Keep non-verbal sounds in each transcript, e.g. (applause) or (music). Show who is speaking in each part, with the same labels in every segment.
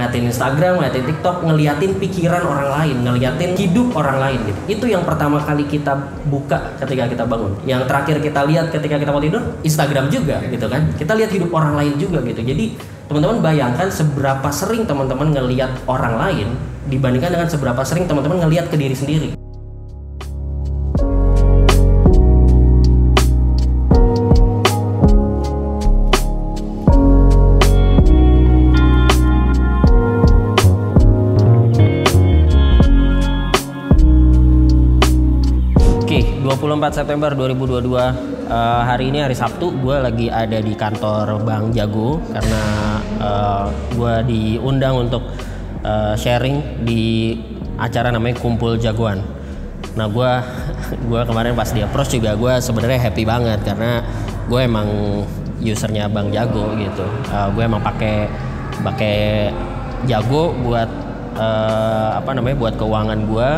Speaker 1: ngeliatin Instagram, ngeliatin TikTok, ngeliatin pikiran orang lain, ngeliatin hidup orang lain gitu. Itu yang pertama kali kita buka ketika kita bangun. Yang terakhir kita lihat ketika kita mau tidur, Instagram juga gitu kan. Kita lihat hidup orang lain juga gitu. Jadi teman-teman bayangkan seberapa sering teman-teman ngeliat orang lain dibandingkan dengan seberapa sering teman-teman ngeliat ke diri sendiri. 24 September 2022 eh, hari ini hari Sabtu gue lagi ada di kantor Bang Jago karena eh, gue diundang untuk eh, sharing di acara namanya Kumpul Jagoan. Nah gue (laughs) gue kemarin pas di approach juga gue sebenarnya happy banget karena gue emang usernya Bang Jago gitu. gue emang pakai pakai Jago buat eh, apa namanya buat keuangan gue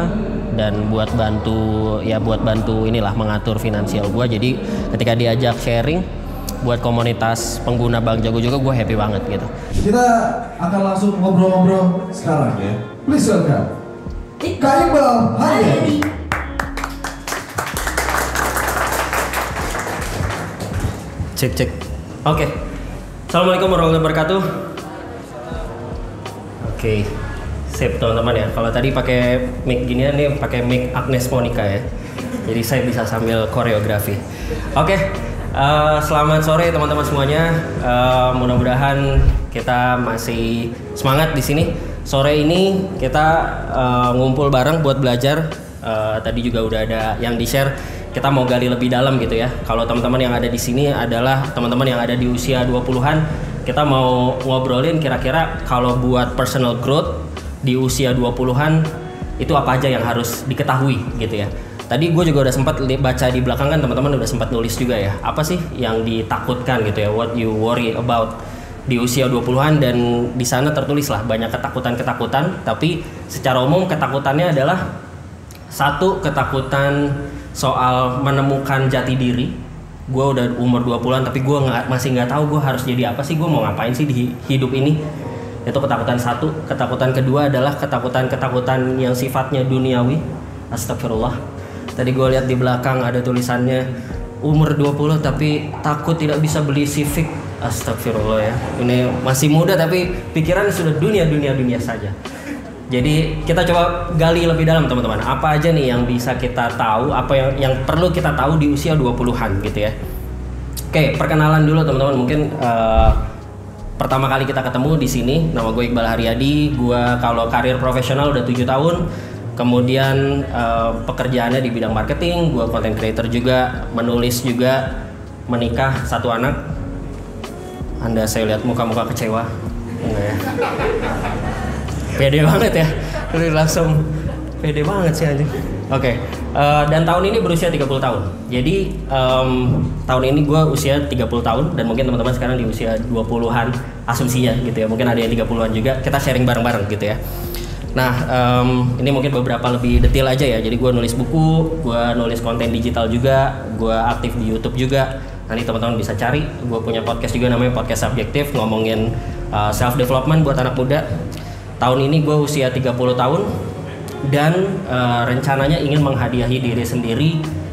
Speaker 1: dan buat bantu ya buat bantu inilah mengatur finansial gue jadi ketika diajak sharing buat komunitas pengguna Bang Jago juga gue happy banget gitu.
Speaker 2: Kita akan langsung ngobrol-ngobrol sekarang. Ya. Please welcome. Kak Iqbal Haryadi.
Speaker 1: cek cek. Oke. Assalamualaikum warahmatullahi wabarakatuh. Oke sip teman-teman ya. Kalau tadi pakai mic ginian nih pakai mic Agnes Monica ya. Jadi saya bisa sambil koreografi. Oke eh, selamat sore teman-teman semuanya. Eh, mudah-mudahan kita masih semangat di sini. Sore ini kita eh, ngumpul bareng buat belajar. Eh, tadi juga udah ada yang di share kita mau gali lebih dalam gitu ya. Kalau teman-teman yang ada di sini adalah teman-teman yang ada di usia 20-an, kita mau ngobrolin kira-kira kalau buat personal growth di usia 20-an itu apa aja yang harus diketahui gitu ya. Tadi gue juga udah sempat baca di belakang kan teman-teman udah sempat nulis juga ya. Apa sih yang ditakutkan gitu ya? What you worry about di usia 20-an dan di sana tertulis lah banyak ketakutan-ketakutan, tapi secara umum ketakutannya adalah satu ketakutan soal menemukan jati diri gue udah umur 20-an tapi gue nggak masih nggak tahu gue harus jadi apa sih gue mau ngapain sih di hidup ini itu ketakutan satu. Ketakutan kedua adalah ketakutan ketakutan yang sifatnya duniawi. Astagfirullah. Tadi gue lihat di belakang ada tulisannya umur 20 tapi takut tidak bisa beli civic. Astagfirullah ya. Ini masih muda tapi pikiran sudah dunia dunia dunia saja. Jadi kita coba gali lebih dalam teman-teman. Apa aja nih yang bisa kita tahu, apa yang yang perlu kita tahu di usia 20-an gitu ya. Oke, perkenalan dulu teman-teman. Mungkin eh, pertama kali kita ketemu di sini, nama gue Iqbal Haryadi. Gue kalau karir profesional udah tujuh tahun. Kemudian eh, pekerjaannya di bidang marketing, gue content creator juga, menulis juga, menikah satu anak. Anda saya lihat muka-muka kecewa. Ya? pede banget ya Lu langsung pede banget sih anjing oke eh, dan tahun ini berusia 30 tahun jadi em, tahun ini gue usia 30 tahun dan mungkin teman-teman sekarang di usia 20-an asumsinya gitu ya mungkin ada yang 30-an juga kita sharing bareng-bareng gitu ya Nah, em, ini mungkin beberapa lebih detail aja ya. Jadi gue nulis buku, gue nulis konten digital juga, gue aktif di YouTube juga. Nanti teman-teman bisa cari. Gue punya podcast juga namanya podcast subjektif ngomongin self development buat anak muda. Tahun ini gue usia 30 tahun dan eh, rencananya ingin menghadiahi diri sendiri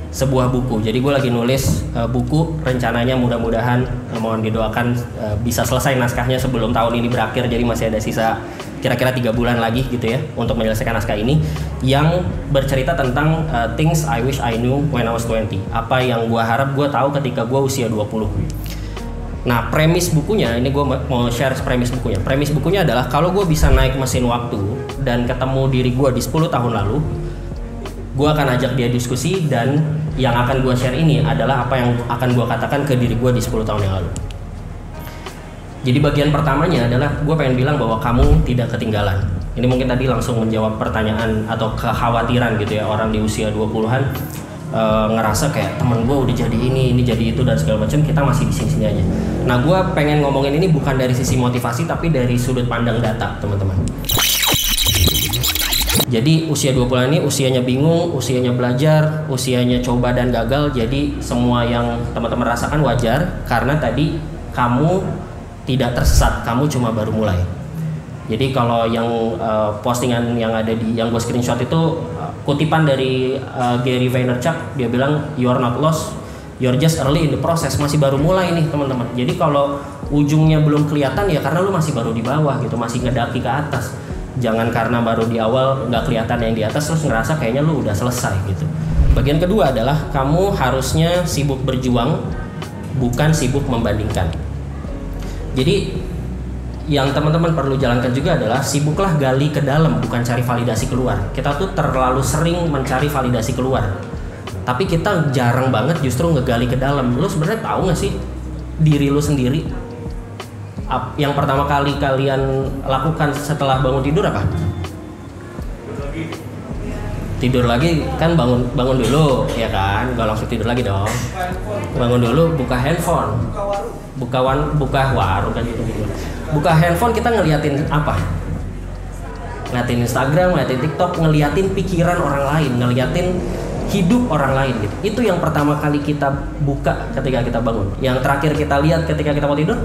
Speaker 1: sebuah buku. Jadi gue lagi nulis eh, buku, rencananya mudah-mudahan eh, mohon didoakan eh, bisa selesai naskahnya sebelum tahun ini berakhir. Jadi masih ada sisa kira-kira tiga bulan lagi gitu ya untuk menyelesaikan naskah ini yang bercerita tentang uh, things I wish I knew when I was 20 apa yang gua harap gua tahu ketika gua usia 20 nah premis bukunya ini gua mau share premis bukunya premis bukunya adalah kalau gua bisa naik mesin waktu dan ketemu diri gua di 10 tahun lalu gua akan ajak dia diskusi dan yang akan gua share ini adalah apa yang akan gua katakan ke diri gua di 10 tahun yang lalu jadi bagian pertamanya adalah gue pengen bilang bahwa kamu tidak ketinggalan. Ini mungkin tadi langsung menjawab pertanyaan atau kekhawatiran gitu ya orang di usia 20-an e, ngerasa kayak temen gue udah jadi ini, ini jadi itu dan segala macam kita masih di sini-sini aja. Nah gue pengen ngomongin ini bukan dari sisi motivasi tapi dari sudut pandang data teman-teman. Jadi usia 20 ini usianya bingung, usianya belajar, usianya coba dan gagal. Jadi semua yang teman-teman rasakan wajar karena tadi kamu tidak tersesat, kamu cuma baru mulai. Jadi kalau yang uh, postingan yang ada di yang gue screenshot itu uh, kutipan dari uh, Gary Vaynerchuk dia bilang you are not lost, you're just early in the process masih baru mulai nih teman-teman. Jadi kalau ujungnya belum kelihatan ya karena lu masih baru di bawah gitu masih ngedaki ke atas. Jangan karena baru di awal nggak kelihatan yang di atas terus ngerasa kayaknya lu udah selesai gitu. Bagian kedua adalah kamu harusnya sibuk berjuang bukan sibuk membandingkan. Jadi yang teman-teman perlu jalankan juga adalah sibuklah gali ke dalam bukan cari validasi keluar kita tuh terlalu sering mencari validasi keluar tapi kita jarang banget justru ngegali ke dalam lu sebenarnya tahu nggak sih diri lu sendiri yang pertama kali kalian lakukan setelah bangun tidur apa? Tidur lagi kan bangun bangun dulu ya kan? Gak langsung tidur lagi dong. Bangun dulu buka handphone. Buka wan buka warung kan gitu gitu. Buka handphone kita ngeliatin apa? Ngeliatin Instagram, ngeliatin TikTok, ngeliatin pikiran orang lain, ngeliatin hidup orang lain gitu. Itu yang pertama kali kita buka ketika kita bangun. Yang terakhir kita lihat ketika kita mau tidur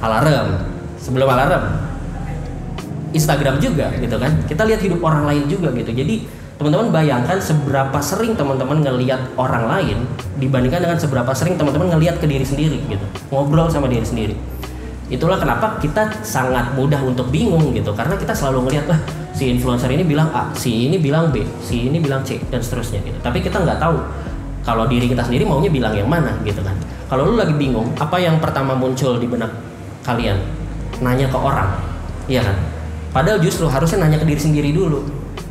Speaker 1: alarm. Sebelum alarm Instagram juga gitu kan. Kita lihat hidup orang lain juga gitu. Jadi teman-teman bayangkan seberapa sering teman-teman ngelihat orang lain dibandingkan dengan seberapa sering teman-teman ngelihat ke diri sendiri gitu. Ngobrol sama diri sendiri itulah kenapa kita sangat mudah untuk bingung gitu karena kita selalu ngelihat lah si influencer ini bilang A, si ini bilang B, si ini bilang C dan seterusnya gitu. Tapi kita nggak tahu kalau diri kita sendiri maunya bilang yang mana gitu kan. Kalau lu lagi bingung, apa yang pertama muncul di benak kalian? Nanya ke orang, iya kan? Padahal justru harusnya nanya ke diri sendiri dulu.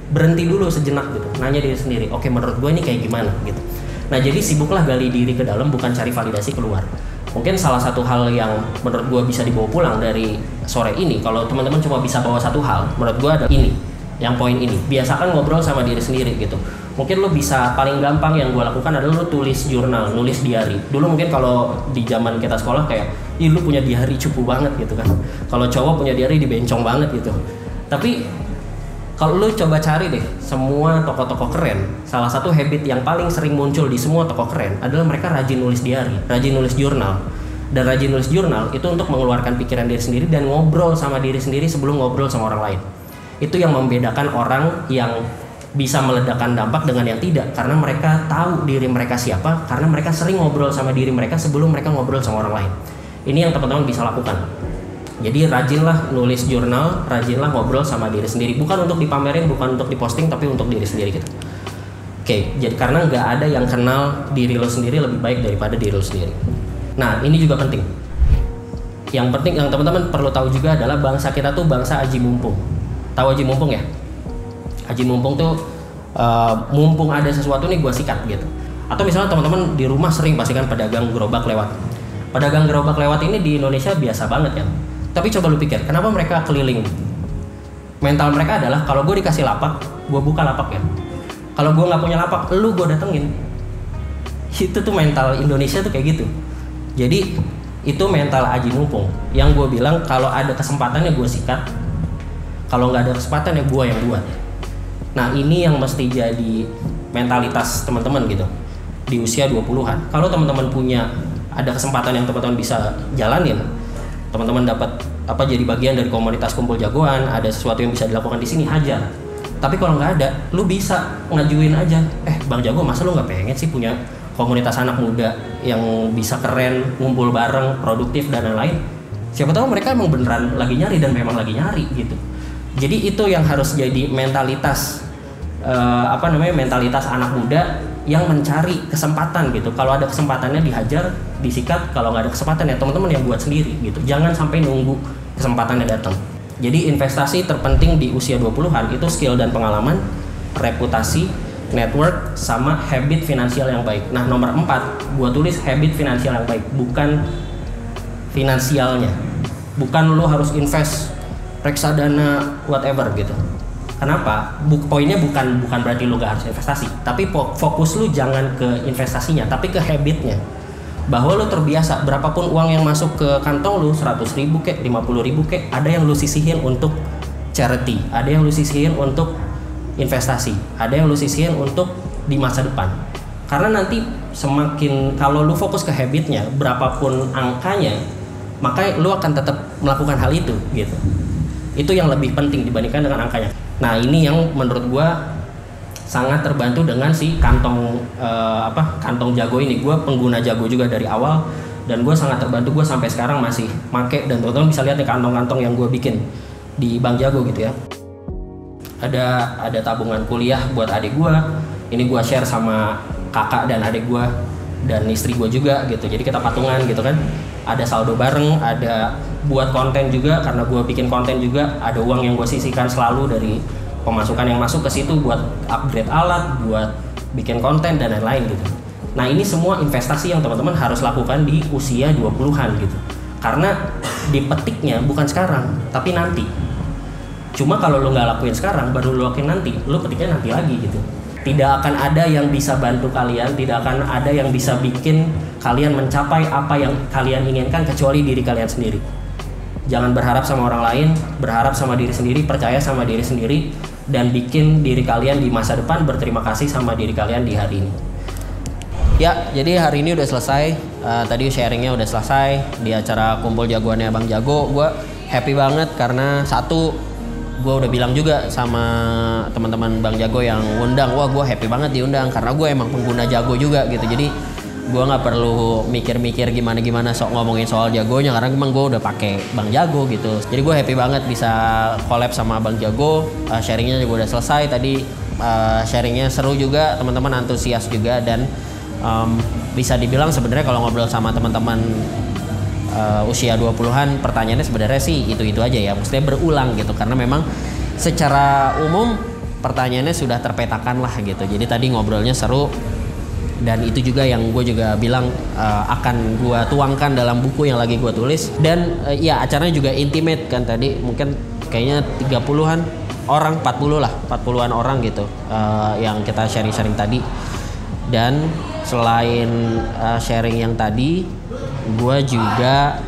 Speaker 1: Berhenti dulu sejenak gitu, nanya diri sendiri. Oke, menurut gue ini kayak gimana gitu. Nah, jadi sibuklah gali diri ke dalam bukan cari validasi keluar mungkin salah satu hal yang menurut gue bisa dibawa pulang dari sore ini kalau teman-teman cuma bisa bawa satu hal menurut gue ada ini yang poin ini biasakan ngobrol sama diri sendiri gitu mungkin lo bisa paling gampang yang gue lakukan adalah lo tulis jurnal nulis diary dulu mungkin kalau di zaman kita sekolah kayak ih lu punya diary cupu banget gitu kan kalau cowok punya diary dibencong banget gitu tapi kalau lu coba cari deh semua toko-toko keren, salah satu habit yang paling sering muncul di semua toko keren adalah mereka rajin nulis diary, rajin nulis jurnal. Dan rajin nulis jurnal itu untuk mengeluarkan pikiran diri sendiri dan ngobrol sama diri sendiri sebelum ngobrol sama orang lain. Itu yang membedakan orang yang bisa meledakkan dampak dengan yang tidak karena mereka tahu diri mereka siapa karena mereka sering ngobrol sama diri mereka sebelum mereka ngobrol sama orang lain. Ini yang teman-teman bisa lakukan jadi rajinlah nulis jurnal, rajinlah ngobrol sama diri sendiri. Bukan untuk dipamerin, bukan untuk diposting, tapi untuk diri sendiri gitu. Oke, jadi karena nggak ada yang kenal diri lo sendiri lebih baik daripada diri lo sendiri. Nah, ini juga penting. Yang penting yang teman-teman perlu tahu juga adalah bangsa kita tuh bangsa aji mumpung. Tahu aji mumpung ya? Aji mumpung tuh uh, mumpung ada sesuatu nih gua sikat gitu. Atau misalnya teman-teman di rumah sering pasti kan pedagang gerobak lewat. Pedagang gerobak lewat ini di Indonesia biasa banget ya tapi coba lu pikir, kenapa mereka keliling? Mental mereka adalah kalau gue dikasih lapak, gue buka lapak ya. Kalau gue nggak punya lapak, lu gue datengin. Itu tuh mental Indonesia tuh kayak gitu. Jadi itu mental aji mumpung. Yang gue bilang kalau ada kesempatan ya gue sikat. Kalau nggak ada kesempatan ya gue yang buat. Nah ini yang mesti jadi mentalitas teman-teman gitu di usia 20-an. Kalau teman-teman punya ada kesempatan yang teman-teman bisa jalanin, teman-teman dapat apa jadi bagian dari komunitas kumpul jagoan ada sesuatu yang bisa dilakukan di sini hajar tapi kalau nggak ada lu bisa ngajuin aja. Eh bang jago masa lu nggak pengen sih punya komunitas anak muda yang bisa keren ngumpul bareng produktif dan lain-lain? Siapa tahu mereka emang beneran lagi nyari dan memang lagi nyari gitu. Jadi itu yang harus jadi mentalitas uh, apa namanya mentalitas anak muda yang mencari kesempatan gitu. Kalau ada kesempatannya dihajar disikat kalau nggak ada kesempatan ya teman-teman yang buat sendiri gitu. Jangan sampai nunggu kesempatannya datang. Jadi investasi terpenting di usia 20-an itu skill dan pengalaman reputasi network sama habit finansial yang baik. Nah nomor 4 gua tulis habit finansial yang baik bukan finansialnya. Bukan lo harus invest reksadana whatever gitu Kenapa? Buk, poinnya bukan bukan berarti lu gak harus investasi, tapi fokus lu jangan ke investasinya, tapi ke habitnya. Bahwa lu terbiasa berapapun uang yang masuk ke kantong lu 100 ribu kek, 50 ribu kek, ada yang lu sisihin untuk charity, ada yang lu sisihin untuk investasi, ada yang lu sisihin untuk di masa depan. Karena nanti semakin kalau lu fokus ke habitnya, berapapun angkanya, maka lu akan tetap melakukan hal itu gitu itu yang lebih penting dibandingkan dengan angkanya nah ini yang menurut gua sangat terbantu dengan si kantong uh, apa kantong jago ini. Gue pengguna jago juga dari awal dan gue sangat terbantu. Gue sampai sekarang masih make dan teman-teman bisa lihat nih kantong-kantong yang gue bikin di bank jago gitu ya. Ada ada tabungan kuliah buat adik gue ini gue share sama kakak dan adik gue dan istri gue juga gitu jadi kita patungan gitu kan ada saldo bareng ada buat konten juga karena gue bikin konten juga ada uang yang gue sisihkan selalu dari pemasukan yang masuk ke situ buat upgrade alat, buat bikin konten dan lain-lain gitu. Nah, ini semua investasi yang teman-teman harus lakukan di usia 20-an gitu. Karena dipetiknya bukan sekarang, tapi nanti. Cuma kalau lo nggak lakuin sekarang, baru lo lakuin nanti, lo petiknya nanti lagi gitu. Tidak akan ada yang bisa bantu kalian, tidak akan ada yang bisa bikin kalian mencapai apa yang kalian inginkan kecuali diri kalian sendiri. Jangan berharap sama orang lain berharap sama diri sendiri percaya sama diri sendiri dan bikin diri kalian di masa depan berterima kasih sama diri kalian di hari ini. Ya jadi hari ini udah selesai. Uh, tadi sharingnya udah selesai. Di acara kumpul jagoannya bang jago gue happy banget karena satu gue udah bilang juga sama teman-teman bang jago yang undang wah gue happy banget diundang karena gue emang pengguna jago juga gitu. Jadi gue nggak perlu mikir-mikir gimana gimana sok ngomongin soal jagonya karena emang gue udah pakai bang jago gitu. Jadi gue happy banget bisa collab sama bang jago. Uh, sharingnya juga udah selesai tadi. Uh, sharingnya seru juga teman-teman antusias juga dan um, bisa dibilang sebenarnya kalau ngobrol sama teman-teman uh, usia 20-an pertanyaannya sebenarnya sih itu-itu aja ya. Maksudnya berulang gitu karena memang secara umum pertanyaannya sudah terpetakan lah gitu. Jadi tadi ngobrolnya seru dan itu juga yang gue juga bilang uh, akan gue tuangkan dalam buku yang lagi gue tulis. Dan uh, ya acaranya juga intimate kan tadi. Mungkin kayaknya 30-an orang 40 lah 40-an orang gitu uh, yang kita sharing-sharing tadi. Dan selain uh, sharing yang tadi gue juga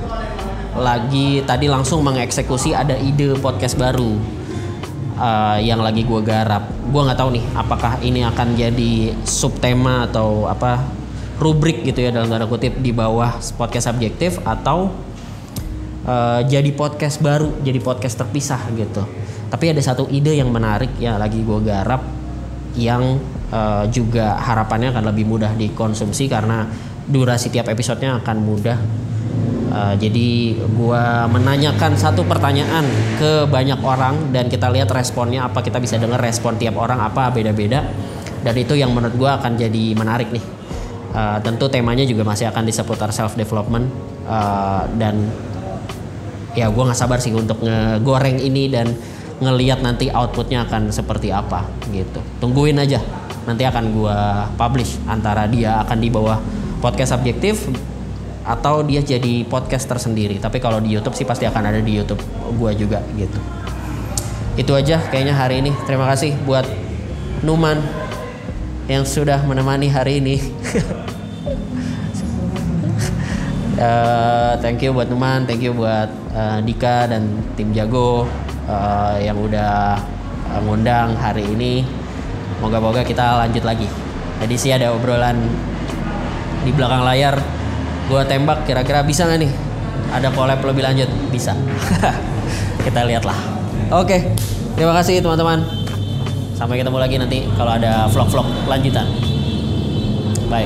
Speaker 1: lagi tadi langsung mengeksekusi ada ide podcast baru uh, yang lagi gue garap. Gue nggak tahu nih apakah ini akan jadi subtema atau apa rubrik gitu ya dalam tanda kutip di bawah podcast subjektif atau uh, jadi podcast baru, jadi podcast terpisah gitu. Tapi ada satu ide yang menarik ya lagi gue garap yang uh, juga harapannya akan lebih mudah dikonsumsi karena durasi tiap episodenya akan mudah Uh, jadi gua menanyakan satu pertanyaan ke banyak orang dan kita lihat responnya apa kita bisa dengar respon tiap orang apa beda-beda dan itu yang menurut gua akan jadi menarik nih. Uh, tentu temanya juga masih akan di seputar self development uh, dan ya gua nggak sabar sih untuk ngegoreng ini dan ngeliat nanti outputnya akan seperti apa gitu. Tungguin aja nanti akan gua publish antara dia akan di bawah podcast subjektif atau dia jadi podcast tersendiri. Tapi kalau di YouTube sih pasti akan ada di YouTube gua juga gitu. Itu aja kayaknya hari ini. Terima kasih buat Numan yang sudah menemani hari ini. Uh, (laughs) thank you buat Numan thank you buat uh, Dika dan tim Jago uh, yang udah ngundang hari ini moga-moga kita lanjut lagi. Jadi sih ada obrolan di belakang layar. Gue tembak kira-kira bisa nggak nih? Ada collab lebih lanjut? Bisa. (laughs) Kita lihatlah. Oke terima kasih teman-teman. Sampai ketemu lagi nanti kalau ada vlog-vlog lanjutan. Bye